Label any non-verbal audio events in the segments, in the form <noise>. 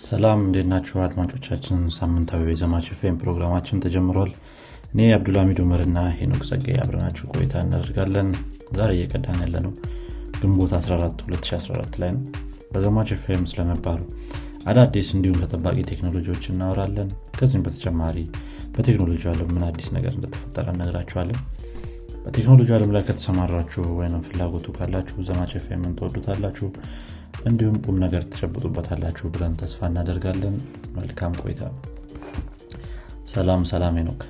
ሰላም እንዴት ናችሁ አድማጮቻችን? ሳምንታዊ የዘማች ፌም ፕሮግራማችን ተጀምሯል። እኔ አብዱልሚድ ኡመር እና ሄኖክ ጸጋይ አብረናችሁ ቆይታ እናደርጋለን። ዛሬ እየቀዳን ያለ ነው ግንቦት 14 2014 ላይ ነው። በዘማች ፌም ስለነባሩ አዳዲስ እንዲሁም ተጠባቂ ቴክኖሎጂዎች እናወራለን። ከዚህም በተጨማሪ በቴክኖሎጂ አለም ምን አዲስ ነገር እንደተፈጠረ እነግራችኋለን በቴክኖሎጂ አለም ላይ ከተሰማራችሁ ወይም ፍላጎቱ ካላችሁ ዘማች ፌምን ትወዱታላችሁ እንዲሁም ቁም ነገር ትጨብጡበታላችሁ ብለን ተስፋ እናደርጋለን። መልካም ቆይታ። ሰላም ሰላም ኖክ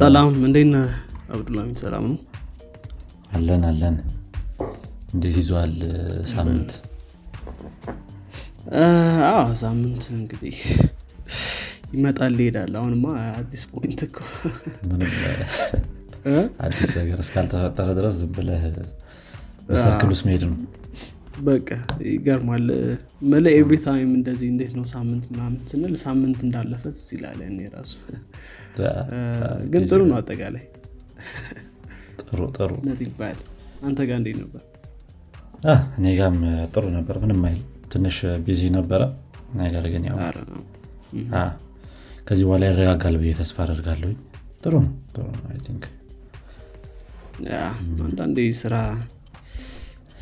ሰላም እንዴት አብዱልሚድ ሰላም ነው። አለን አለን። እንዴት ይዟል ሳምንት? ሳምንት እንግዲህ ይመጣል ይሄዳል። አሁንማ አዲስ point እኮ። አዲስ ነገር እስካልተፈጠረ ድረስ ዝም ብለህ በ circle ውስጥ መሄድ ነው በቃ ይገርማል። መለ every time እንደዚህ እንዴት ነው ሳምንት ምናምን ስንል ሳምንት እንዳለፈ ይላል እኔ ራሱ። ግን ጥሩ ነው አጠቃላይ። ጥሩ ጥሩ። ይባል አንተ ጋር እንዴት ነበር? እኔ ጋም ጥሩ ነበር። ምንም አይል ትንሽ busy ነበረ። ነገር ግን ያው ከዚህ በኋላ ይረጋጋል ብዬ ተስፋ አደርጋለሁኝ። ጥሩ ነው ጥሩ ነው አንዳንዴ ስራ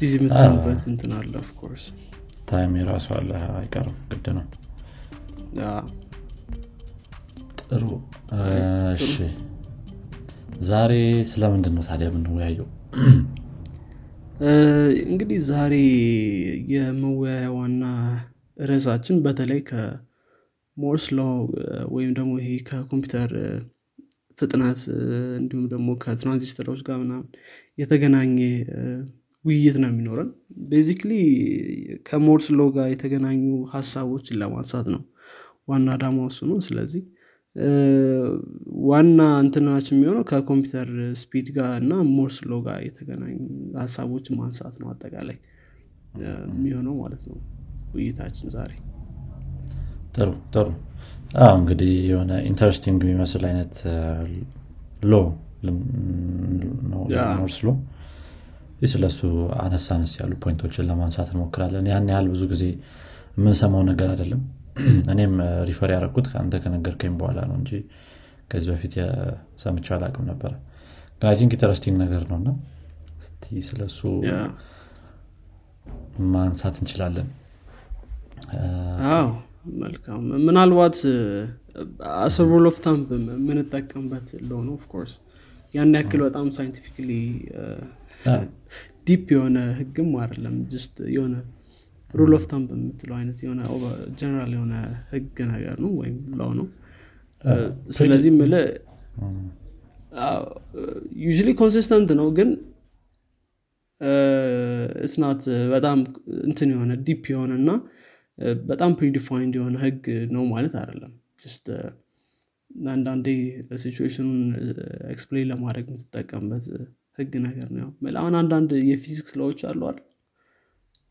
busy የምትሆንበት እንትን አለ of course time የራሱ አለ አይቀርም ግድ ነው። ጥሩ። እሺ። ዛሬ ስለምንድን ነው ታዲያ የምንወያየው? <clears throat> እንግዲህ ዛሬ የመወያያ ዋና ርዕሳችን በተለይ ከ Moore's law ወይም ደግሞ ይሄ ከኮምፒውተር ፍጥነት እንዲሁም ደግሞ ከትራንዚስተሮች ጋር ምናምን የተገናኘ ውይይት ነው የሚኖረን። basically ከ Moore's law ጋር የተገናኙ ሀሳቦችን ለማንሳት ነው ዋና ዳማ እሱ ነው። ስለዚህ ዋና እንትናችን የሚሆነው ከኮምፒውተር speed ጋር እና Moore's law ጋር የተገናኙ ሀሳቦችን ማንሳት ነው አጠቃላይ የሚሆነው ማለት ነው ውይይታችን ዛሬ። ጥሩ ጥሩ። እንግዲህ የሆነ interesting የሚመስል አይነት law Moore's law ስለሱ አነስ አነስ ያሉ point ኦችን ለማንሳት እንሞክራለን። ያን ያህል ብዙ ጊዜ የምንሰማው ነገር አይደለም። <clears throat> እኔም refer ያደረግኩት ከአንተ ከነገርከኝ በኋላ ነው እንጂ ከዚህ በፊት ሰምቻ አላቅም ነበረ። ግን I think interesting ነገር ነው እና እስቲ ስለሱ ማንሳት እንችላለን። አዎ መልካም። ምናልባት as a rule of thumb የምንጠቀምበት law ነው of course ያን ያክል በጣም scientifically deep የሆነ ህግም አይደለም። just የሆነ rule of thumb የምትለው አይነት የሆነ ጀነራል የሆነ ህግ ነገር ነው ወይም law ነው። ስለዚህ ምል usually consistent ነው ግን it's not በጣም እንትን የሆነ deep የሆነ እና በጣም predefined የሆነ ህግ ነው ማለት አይደለም አንዳንዴ situation ኡን explain ለማድረግ የምትጠቀምበት ህግ ነገር ነው። አሁን አንዳንድ የፊዚክስ law ዎች አሉ አይደል?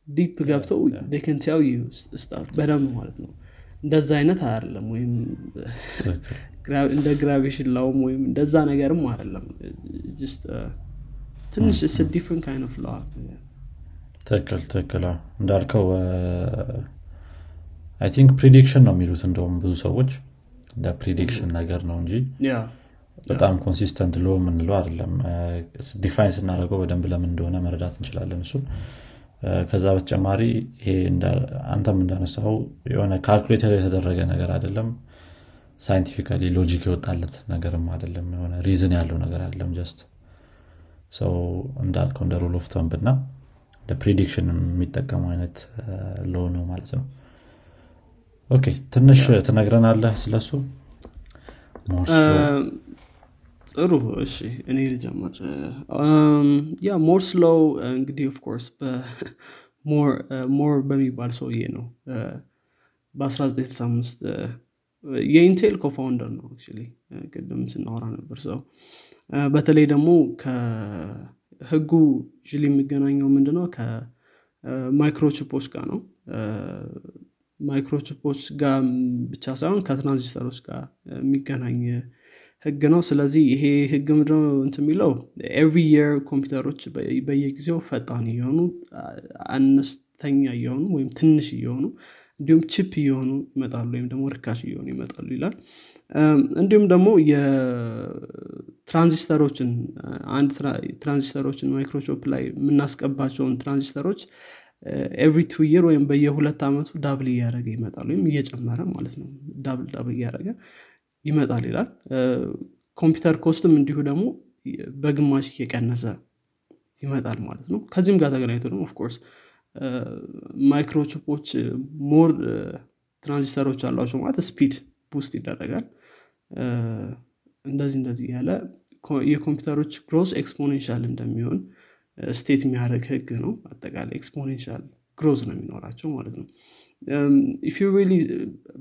ዲፕ ገብተው ዴከንቲያው ስታርት በደንብ ማለት ነው። እንደዛ አይነት አይደለም ወይም እንደ ግራቪሽን ላውም ወይም እንደዛ ነገርም አይደለም። ትንሽ ስ ዲፍረንት ካይን ኦፍ ለዋ ትክክል ትክክል። እንዳልከው አይ ቲንክ ፕሪዲክሽን ነው የሚሉት እንደውም ብዙ ሰዎች እንደ ፕሪዲክሽን ነገር ነው እንጂ በጣም ኮንሲስተንት ሎ የምንለው አይደለም። define ስናደርገው በደንብ ለምን እንደሆነ መረዳት እንችላለን እሱ ከዛ በተጨማሪ አንተም እንዳነሳው የሆነ calculated የተደረገ ነገር አይደለም። scientifically logic የወጣለት ነገርም አይደለም። የሆነ reason ያለው ነገር አይደለም just ሰው እንዳልከው እንደ rule of thumb እና እንደ prediction የሚጠቀሙ አይነት law ነው ማለት ነው okay ትንሽ ትነግረናለህ ስለሱ? ጥሩ እሺ እኔ ልጀምር። ያ Moore's law እንግዲህ of course <laughs> ሞር በሚባል ሰውዬ ነው። በ1965 የኢንቴል co-founder ነው ቅድም ስናወራ ነበር ሰው። በተለይ ደግሞ ከህጉ ጋር የሚገናኘው ምንድነው? ከማይክሮቺፖች ጋር ነው ማይክሮቺፖች ጋር ብቻ ሳይሆን ከትራንዚስተሮች ጋር የሚገናኝ ህግ ነው። ስለዚህ ይሄ ህግ ምንድነው የሚለው? every year ኮምፒውተሮች በየጊዜው ፈጣን የሆኑ ከፍተኛ እየሆኑ ወይም ትንሽ እየሆኑ እንዲሁም cheap እየሆኑ ይመጣሉ ወይም ደግሞ ርካሽ እየሆኑ ይመጣሉ ይላል። እንዲሁም ደግሞ የትራንዚስተሮችን አንድ ትራንዚስተሮችን ማይክሮቺፕ ላይ የምናስቀባቸውን ትራንዚስተሮች every two year ወይም በየሁለት ዓመቱ double እያደረገ ይመጣል ወይም እየጨመረ ማለት ነው። double double እያደረገ ይመጣል ይላል። ኮምፒውተር cost ም እንዲሁ ደግሞ በግማሽ እየቀነሰ ይመጣል ማለት ነው። ከዚህም ጋር ተገናኝቶ ደግሞ of course ማይክሮቺፖች more ትራንዚስተሮች አሏቸው ማለት speed boost ይደረጋል። እንደዚህ እንደዚህ ያለ የኮምፒውተሮች growth exponential እንደሚሆን state የሚያደርግ ህግ ነው። አጠቃላይ exponential growth ነው የሚኖራቸው ማለት ነው። if really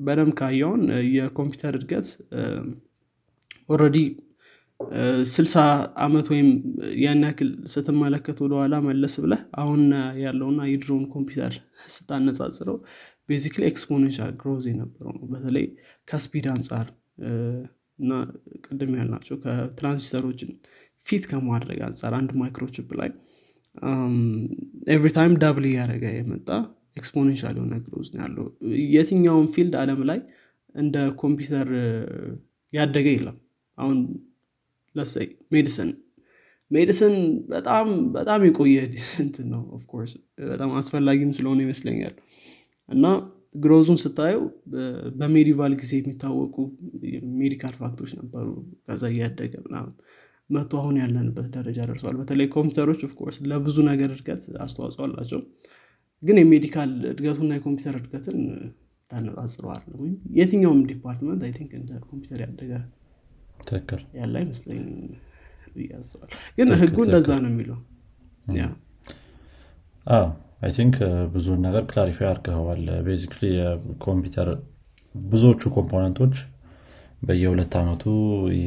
በደም ካየውን የኮምፒውተር እድገት already ስልሳ ዓመት ወይም ያን ያክል ስትመለከት ወደኋላ መለስ ብለህ አሁን ያለውና የድሮውን ኮምፒውተር ስታነጻጽረው basically exponential growth የነበረው ነው። በተለይ ከ speed አንጻር እና ቅድም ያልናቸው ከትራንዚስተሮችን fit ከማድረግ አንጻር አንድ ማይክሮቺፕ ላይ every time double እያደረገ የመጣ exponential የሆነ growth ነው ያለው። የትኛውን field አለም ላይ እንደ ኮምፒውተር ያደገ የለም። አሁን let's say medicine medicine በጣም በጣም የቆየ እንትን ነው of course በጣም አስፈላጊም ስለሆነ ይመስለኛል። እና growth ኡን ስታየው በ medieval ጊዜ የሚታወቁ medical fact ኦች ነበሩ። ከዛ እያደገ ምናምን መቶ አሁን ያለንበት ደረጃ ደርሷል። በተለይ ኮምፒውተሮች of course ለብዙ ነገር እድገት አስተዋጽኦ አላቸው። ግን የ medical እድገቱና የኮምፒውተር እድገትን አይደለም ወይም የትኛውም department I think እንደ ኮምፒውተር ያደገ ያለ አይመስለኝ ያስባል ግን ህጉ እንደዛ ነው የሚለው። I think ብዙውን ነገር clarify አድርገዋል basically የኮምፒውተር ብዙዎቹ component ኦች በየሁለት ዓመቱ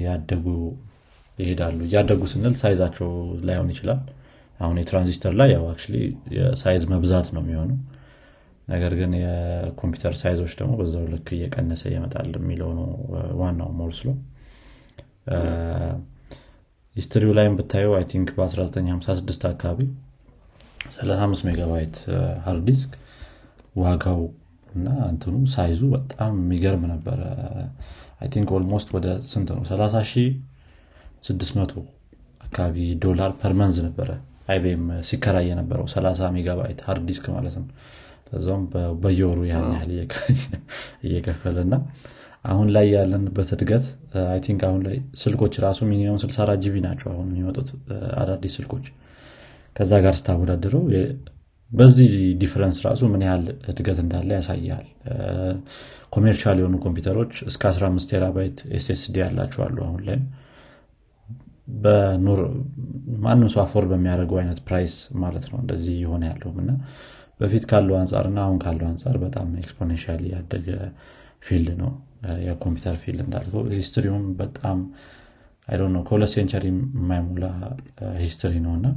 ያደጉ ይሄዳሉ። እያደጉ ስንል size ኣቸው ላይሆን ይችላል። አሁን የትራንዚስተር ላይ ያው የ size መብዛት ነው የሚሆኑ ነገር ግን የኮምፒውተር size ኦች ደግሞ በዛው ልክ እየቀነሰ ይመጣል የሚለው ነው ዋናው Moore's law history ው ላይም ብታየው I think በ1956 አካባቢ 35 megabyte hard disk ዋጋው እና እንትኑ size ኡ በጣም የሚገርም ነበረ። I think almost ወደ ስንት ነው 30600 አካባቢ ዶላር per month ነበረ። አይቢኤም ሲከራይ የነበረው 30 megabyte hard disk ማለት ነው። ለዛውም በየወሩ ያን ያህል እየከፈለ እና አሁን ላይ ያለንበት እድገት I think አሁን ላይ ስልኮች ራሱ minimum 64 GB ናቸው አሁን የሚመጡት አዳዲስ ስልኮች። ከዛ ጋር ስታወዳድረው በዚህ difference ራሱ ምን ያህል እድገት እንዳለ ያሳያል። commercial የሆኑ ኮምፒውተሮች እስከ 15 terabyte SSD ያላቸው አሉ አሁን ላይም ማንም ሰው afford በሚያደርገው አይነት price ማለት ነው እንደዚህ የሆነ ያለውም እና በፊት ካለው አንጻር እና አሁን ካለው አንጻር በጣም exponential ያደገ field ነው። የኮምፒውተር field እንዳልከው history ውም በጣም ነው ከሁለት century የማይሞላ history ነው እና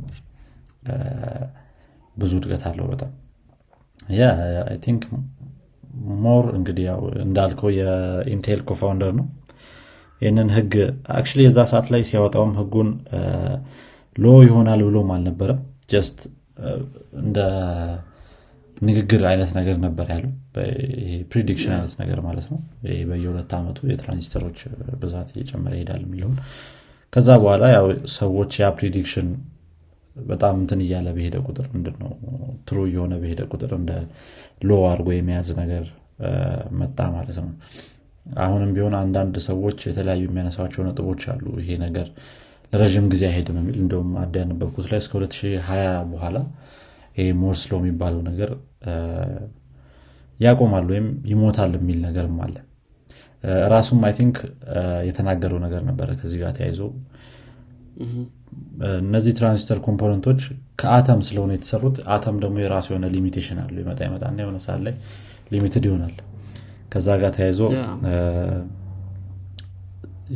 ብዙ እድገት አለው በጣም። I think ሞር እንግዲህ ያው እንዳልከው የኢንቴል co-founder ነው ይህንን ህግ አክ የዛ ሰዓት ላይ ሲያወጣውም ህጉን law ይሆናል ብሎም አልነበረም። just እንደ ንግግር አይነት ነገር ነበር ያለው። prediction አይነት ነገር ማለት ነው። በየሁለት ዓመቱ የትራንዚስተሮች ብዛት እየጨመረ ይሄዳል የሚለውን። ከዛ በኋላ ያው ሰዎች ያ prediction በጣም እንትን እያለ በሄደ ቁጥር ምንድነው true እየሆነ በሄደ ቁጥር እንደ law አድርጎ የመያዝ ነገር መጣ ማለት ነው አሁንም ቢሆን አንዳንድ ሰዎች የተለያዩ የሚያነሳቸው ነጥቦች አሉ። ይሄ ነገር ለረዥም ጊዜ አይሄድም የሚል እንደውም አዳ ያነበብኩት ላይ እስከ 2020 በኋላ ይሄ Moore's law የሚባለው ነገር ያቆማል ወይም ይሞታል የሚል ነገርም አለ። ራሱም I think የተናገረው ነገር ነበረ ከዚህ ጋር ተያይዞ። እነዚህ ትራንዚስተር component ኦች ከአተም ስለሆነ የተሰሩት አተም ደግሞ የራሱ የሆነ limitation አለው ይመጣ ይመጣና የሆነ ሰዓት ላይ limited ይሆናል ከዛ ጋር ተያይዞ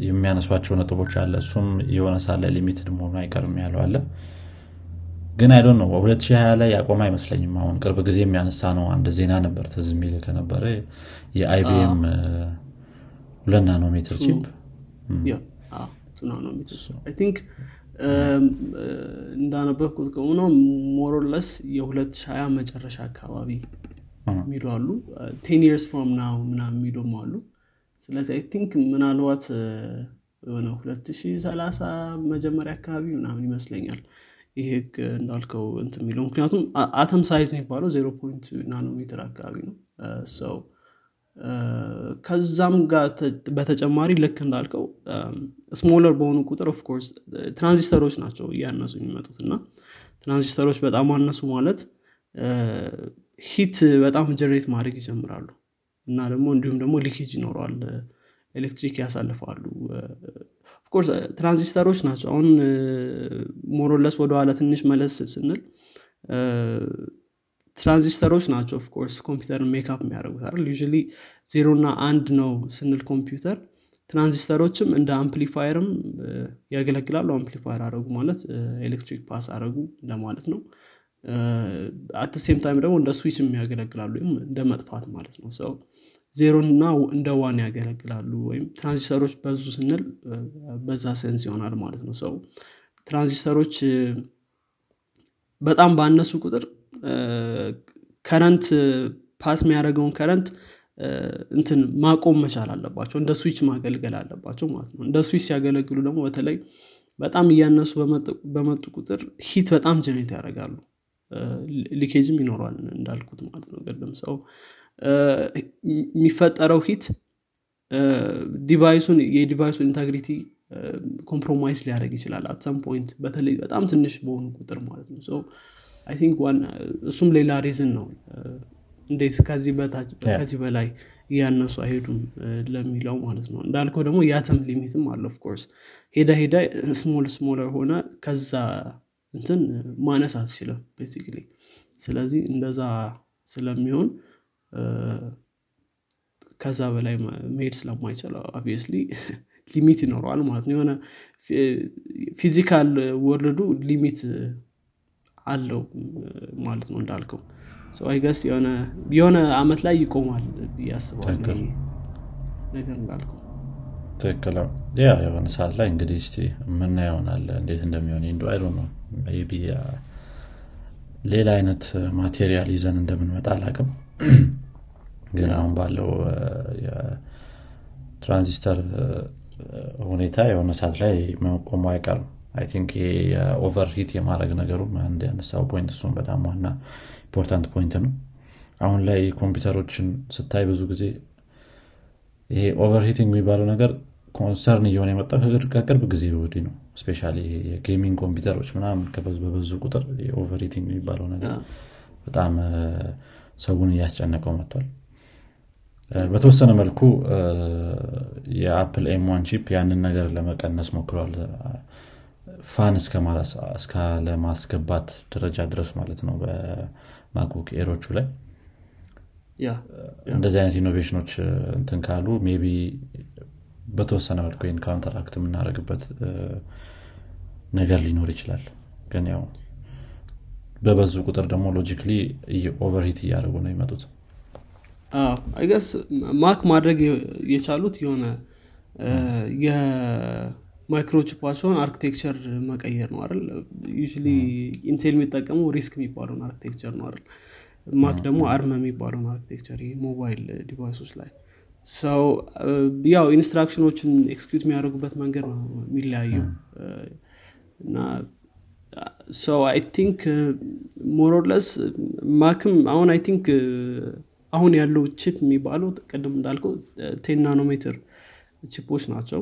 የሚያነሷቸው ነጥቦች አለ። እሱም የሆነ ላይ ሊሚትድ መሆኑ አይቀርም ያለው አለ። ግን አይዶ ነው። 2020 ላይ ያቆመ አይመስለኝም። አሁን ቅርብ ጊዜ የሚያነሳ ነው አንድ ዜና ነበር ትዝ የሚል ከነበረ የአይቢኤም ሁለት ናኖሜትር ቺፕ። እንዳነበብኩት ከሆነ ሞሮለስ የ2020 መጨረሻ አካባቢ የሚሉ አሉ። ቴን ይርስ ፍሮም ናው ምና የሚሉም አሉ። ስለዚህ I think ምናልባት የሆነ 2030 መጀመሪያ አካባቢ ምናምን ይመስለኛል ይህ ህግ እንዳልከው እንት የሚለው። ምክንያቱም atom size የሚባለው zero point ናኖሜትር አካባቢ ነው። so ከዛም ጋር በተጨማሪ ልክ እንዳልከው smaller በሆኑ ቁጥር of course ትራንዚስተሮች ናቸው እያነሱ የሚመጡት እና ትራንዚስተሮች በጣም አነሱ ማለት heat በጣም generate ማድረግ ይጀምራሉ። እና ደግሞ እንዲሁም ደግሞ leakage ይኖረዋል ኤሌክትሪክ ያሳልፋሉ። of course ትራንዚስተሮች ናቸው። አሁን more or less ወደኋላ ትንሽ መለስ ስንል ትራንዚስተሮች ናቸው። of course ኮምፒውተር make up የሚያደርጉት አይደል? you ዜሮ እና አንድ ነው ስንል ኮምፒውተር ትራንዚስተሮችም እንደ አምፕሊፋየርም ያገለግላሉ። አምፕሊፋየር አረጉ ማለት ኤሌክትሪክ pass አረጉ እንደማለት ነው at time ደግሞ እንደ ስዊች ያገለግላሉ ወይም እንደ መጥፋት ማለት ነው። so ዜሮና እንደ one ያገለግላሉ ወይም ትራንዚስተሮች በዙ ስንል በዛ sense ይሆናል ማለት ነው። so ትራንዚስተሮች በጣም ባነሱ ቁጥር current pass የሚያደርገውን current እንትን ማቆም መቻል አለባቸው እንደ ስዊች ማገልገል አለባቸው ማለት ነው። እንደ ስዊች ሲያገለግሉ ደግሞ በተለይ በጣም እያነሱ በመጡ ቁጥር heat በጣም generate ያደርጋሉ leakage ም ይኖረዋል እንዳልኩት ማለት ነው። ቅድም so የሚፈጠረው heat device ኡን የ device ኡን integrity compromise ሊያደርግ ይችላል at some point በተለይ በጣም ትንሽ በሆኑ ቁጥር ማለት ነው። so I think እሱም ሌላ reason ነው። እንዴት ከዚህ በታች ከዚህ በላይ እያነሱ አይሄዱም ለሚለው ማለት ነው። እንዳልከው ደግሞ የ atom limit ም አለ of course ሄዳ ሄዳ small smaller ሆነ ከዛ እንትን ማነስ አትችልም basically ስለዚህ እንደዛ ስለሚሆን ከዛ በላይ መሄድ ስለማይችል obviously limit ይኖረዋል ማለት ነው። የሆነ physical world ኡ limit አለው ማለት ነው እንዳልከው አይገስ የሆነ አመት ላይ ይቆማል ያስባል ነገር እንዳልከው። ትክክል ያ የሆነ ሰዓት ላይ እንግዲህ እስቲ ምና ይሆናል እንዴት እንደሚሆን ንዱ አይዶ ነው ቢ ሌላ አይነት ማቴሪያል ይዘን እንደምንመጣ አላቅም <clears throat> ግን አሁን ባለው የትራንዚስተር ሁኔታ የሆነ ሰዓት ላይ መቆሙ አይቀርም። አይ ቲንክ ይሄ የኦቨር ሂት የማድረግ ነገሩ አንድ ያነሳው ፖይንት እሱም በጣም ዋና important point ነው። አሁን ላይ ኮምፒውተሮችን ስታይ ብዙ ጊዜ ይሄ overheating የሚባለው ነገር concern እየሆነ የመጣው ከቅርብ ጊዜ ወዲህ ነው። especially የ gaming ኮምፒውተሮች ምናምን በበዙ ቁጥር overheating የሚባለው ነገር በጣም ሰውን እያስጨነቀው መጥቷል። በተወሰነ መልኩ የአፕል M1 chip ያንን ነገር ለመቀነስ ሞክሯል። fan እስከ አለማስገባት ደረጃ ድረስ ማለት ነው በማክቡክ ኤሮቹ ላይ። እንደዚህ አይነት innovation ኦች እንትን ካሉ ቢ በተወሰነ መልኩ ይህን counteract የምናደርግበት ነገር ሊኖር ይችላል። ግን ያው በበዙ ቁጥር ደግሞ logically overheat እያደረጉ ነው ይመጡት I guess ማክ ማድረግ የቻሉት የሆነ የ microchip ኣቸውን architecture መቀየር ነው አይደል? you ኢንቴል የሚጠቀመው RISC የሚባለውን architecture ነው አይደል? ማክ ደግሞ ARM የሚባለውን architecture ሞባይል device ኦች ላይ so ያው instruction ኦችን execute የሚያደርጉበት መንገድ ነው የሚለያየው እና so I think more or less ማክም አሁን I think አሁን ያለው chip የሚባለው ቅድም እንዳልከው ቴን ናኖሜትር ቺፖች ናቸው።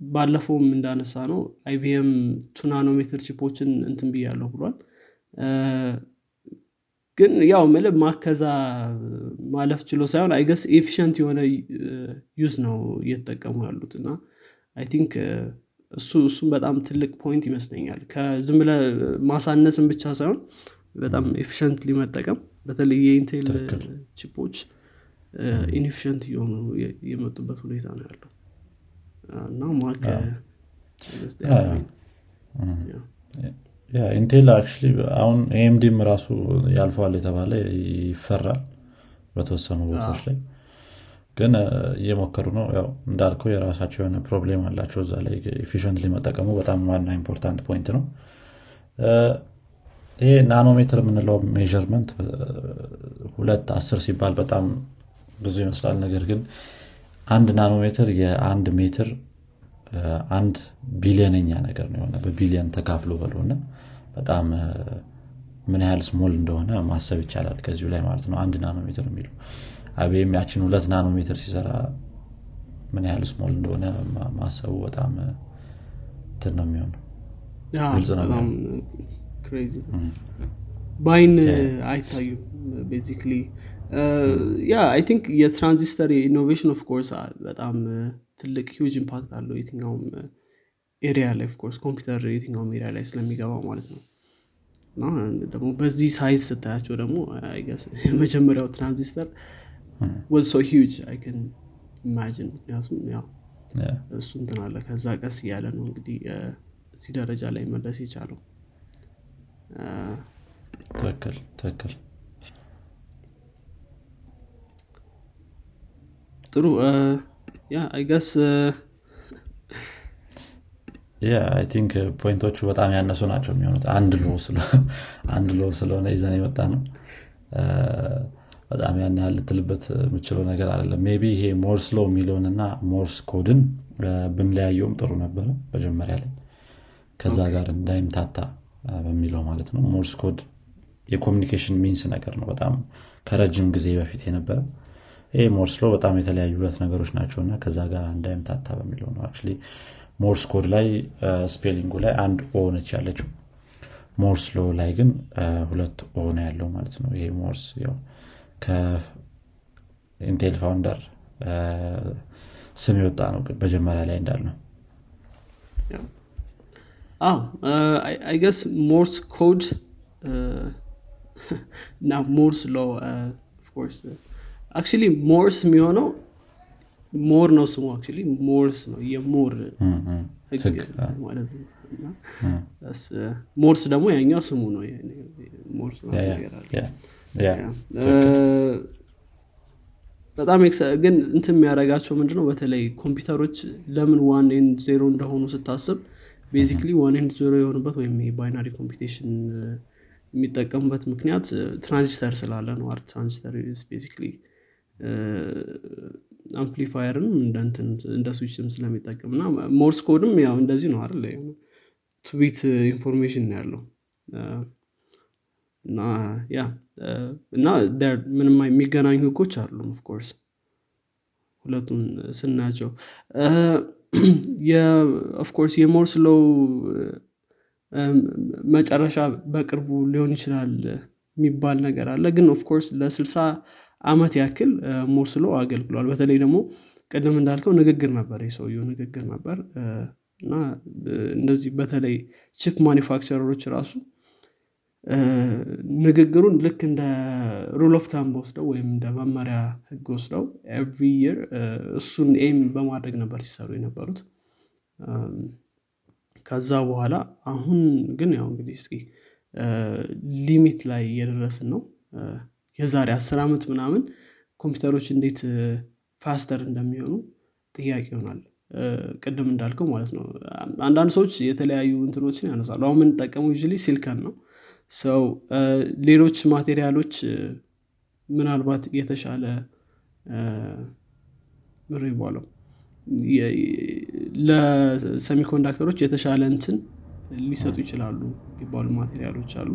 ባለፈውም እንዳነሳ ነው አይቢኤም ቱ ናኖሜትር ቺፖችን እንትን ብያለሁ ብሏል ግን ያው ምል ማከዛ ማለፍ ችሎ ሳይሆን አይገስ ኤፊሽንት የሆነ ዩዝ ነው እየተጠቀሙ ያሉት እና አይ ቲንክ እሱ እሱም በጣም ትልቅ ፖይንት ይመስለኛል። ከዝም ብለ ማሳነስን ብቻ ሳይሆን በጣም efficiently መጠቀም በተለይ የኢንቴል chip ኦች inefficient እየሆኑ የመጡበት ሁኔታ ነው ያለው። እና ማክ ኢንቴል actually አሁን ኤኤምዲም ራሱ ያልፈዋል የተባለ ይፈራል በተወሰኑ ቦታዎች ላይ። ግን እየሞከሩ ነው። ያው እንዳልከው የራሳቸው የሆነ problem አላቸው እዛ ላይ efficiently መጠቀሙ በጣም ዋና important point ነው። ይሄ ናኖሜትር የምንለው measurement ሁለት አስር ሲባል በጣም ብዙ ይመስላል። ነገር ግን አንድ ናኖሜትር የአንድ ሜትር አንድ ቢሊዮነኛ ነገር ነው የሆነ በቢሊዮን ተካፍሎ በለሆነ በጣም ምን ያህል small እንደሆነ ማሰብ ይቻላል ከዚሁ ላይ ማለት ነው። አንድ ናኖሜትር የሚለው አይቢኤም ያችን ሁለት ናኖሜትር ሲሰራ ምን ያህል small እንደሆነ ማሰቡ በጣም እንትን ነው የሚሆነው። ግልጽ በአይን አይታዩም basically yeah I think የ transistor innovation of course በጣም ትልቅ huge impact አለው የትኛውም area ላይ of course ኮምፒውተር የትኛውም area ላይ ስለሚገባ ማለት ነው። እና ደግሞ በዚህ size ስታያቸው ደግሞ የመጀመሪያው <laughs> transistor was so huge I can imagine ምክንያቱም ያው እሱ እንትን አለ ከዛ ቀስ እያለ ነው እንግዲህ እዚህ ደረጃ ላይ መድረስ የቻለው። ትክክል ትክክል። ጥሩ yeah I guess I think point ኦቹ በጣም ያነሱ ናቸው የሚሆኑት። አንድ law ስለሆነ ይዘን የመጣ ነው በጣም ያን ያህል ልትልበት የምችለው ነገር አይደለም። ቢ ይሄ Moore's Law የሚለውን እና Morse code ን ብንለያየውም ጥሩ ነበረ መጀመሪያ ላይ። ከዛ ጋር እንዳይምታታ በሚለው ማለት ነው። Morse code የ communication means ነገር ነው በጣም ከረጅም ጊዜ በፊት የነበረ። ይሄ Moore's Law በጣም የተለያዩ ሁለት ነገሮች ናቸው እና ከዛ ጋር እንዳይምታታ በሚለው ነው Morse code ላይ spelling ኡ ላይ አንድ o ነች ያለችው። Moore's Law ላይ ግን ሁለት o ነው ያለው ማለት ነው። ይሄ Moore's ያው ከ Intel founder ስም የወጣ ነው መጀመሪያ ላይ እንዳልነው አዎ I guess Morse code <laughs> እና Moore's Law Moore's የሚሆነው Moore ነው ስሙ actually Moore's ነው የ Moore ህግ ማለት ነው Morse ደግሞ ያኛው ስሙ ነው Morse በጣም ግን እንትን የሚያደረጋቸው ምንድነው በተለይ ኮምፒውተሮች ለምን one and zero እንደሆኑ ስታስብ basically one and zero የሆኑበት ወይም binary computation የሚጠቀሙበት ምክንያት ትራንዚስተር ስላለ ነው አር transistor basically አምፕሊፋየርም እንደ switch ም ስለሚጠቅም እና Morse code ም ያው እንደዚህ ነው አይደለ two bit information ነው ያለው። እና yeah እና ምንም የሚገናኙ ህጎች አሉም of course ሁለቱን ስናያቸው of course የ Moore's Law ው መጨረሻ በቅርቡ ሊሆን ይችላል የሚባል ነገር አለ። ግን of course ለስልሳ አመት ያክል Moore's Law አገልግሏል። በተለይ ደግሞ ቅድም እንዳልከው ንግግር ነበር የሰውየው ንግግር ነበር። እና እንደዚህ በተለይ chip manufacturer ኦች ራሱ ንግግሩን ልክ እንደ rule of thumb ወስደው ወይም እንደ መመሪያ ህግ ወስደው every year እሱን aim በማድረግ ነበር ሲሰሩ የነበሩት። ከዛ በኋላ አሁን ግን ያው እንግዲህ እስኪ limit ላይ እየደረስን ነው የዛሬ አስር ዓመት ምናምን ኮምፒውተሮች እንዴት faster እንደሚሆኑ ጥያቄ ይሆናል። ቅድም እንዳልከው ማለት ነው። አንዳንድ ሰዎች የተለያዩ እንትኖችን ያነሳሉ። አሁን የምንጠቀመው ዩ ሲልከን ነው። ሰው ሌሎች material ኦች ምናልባት የተሻለ ምር ይባለው ለ semiconductor ኦች የተሻለ እንትን ሊሰጡ ይችላሉ የሚባሉ material ኦች አሉ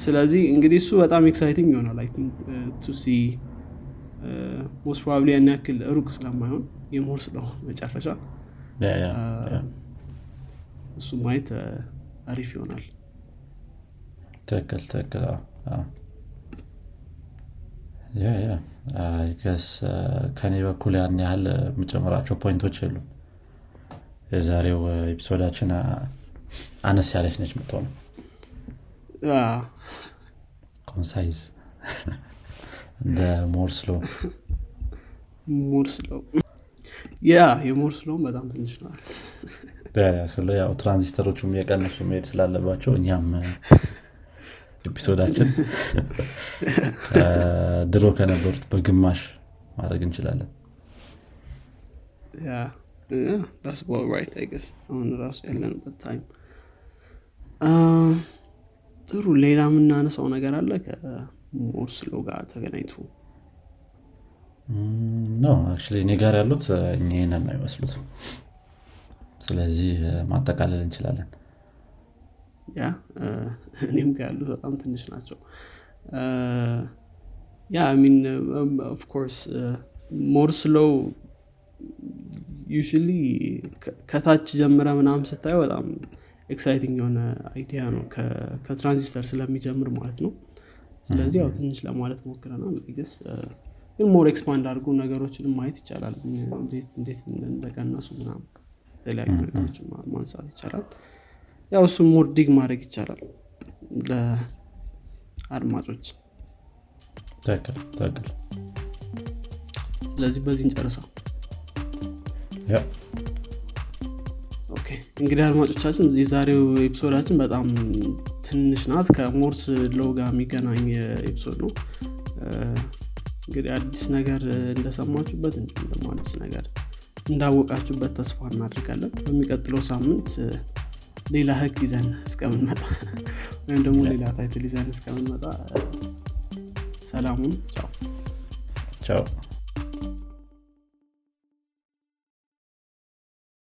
ስለዚህ እንግዲህ እሱ በጣም exciting ይሆናል አይ to see most probably ያን ያክል ሩቅ ስለማይሆን የ Moore's ነው መጨረሻ እሱ ማየት አሪፍ ይሆናል። ትክክል ትክክል። guess ከኔ በኩል ያን ያህል የምጨምራቸው point ኦች የሉም። የዛሬው episode ኣችን አነስ ያለች ነች ምትሆነው concise። እንደ ሞርስሎ ሞርስሎ ያ የሞርስሎም በጣም ትንሽ ነዋል ስለ ያው ትራንዚስተሮቹም የቀነሱ መሄድ ስላለባቸው እኛም episode ኣችን ድሮ ከነበሩት በግማሽ ማድረግ እንችላለን። አሁን ራሱ ያለንበት ታይም ጥሩ ሌላ የምናነሳው ነገር አለ ከሞርስሎ ጋር ተገናኝቶ? ነው እኔ ጋር ያሉት ይህንን ነው ይመስሉት ስለዚህ ማጠቃለል እንችላለን። ያ እኔም ጋር ያሉት በጣም ትንሽ ናቸው። ያ ሚን ኦፍኮርስ ሞርስሎው ዩሊ ከታች ጀምረ ምናምን ስታየው በጣም exciting የሆነ idea ነው ከትራንዚስተር ስለሚጀምር ማለት ነው። ስለዚህ ያው ትንሽ ለማለት ሞክረናል። guess ግን more expand አድርጎ ነገሮችን ማየት ይቻላል። እንዴት እንደቀነሱ ምናምን የተለያዩ ነገሮችን ማንሳት ይቻላል። ያው እሱም more dig ማድረግ ይቻላል ለአድማጮች። ትክክል ስለዚህ በዚህ እንጨርሰው እንግዲህ አድማጮቻችን የዛሬው episode ኣችን በጣም ትንሽ ናት። ከ Moore's Law ው ጋር የሚገናኝ episode ነው። እንግዲህ አዲስ ነገር እንደሰማችሁበት እንዲሁም ደግሞ አዲስ ነገር እንዳወቃችሁበት ተስፋ እናደርጋለን። በሚቀጥለው ሳምንት ሌላ ህግ ይዘን እስከምንመጣ <laughs> ወይም ደግሞ ሌላ ታይትል ይዘን እስከምንመጣ ሰላሙን ቻው። ቻው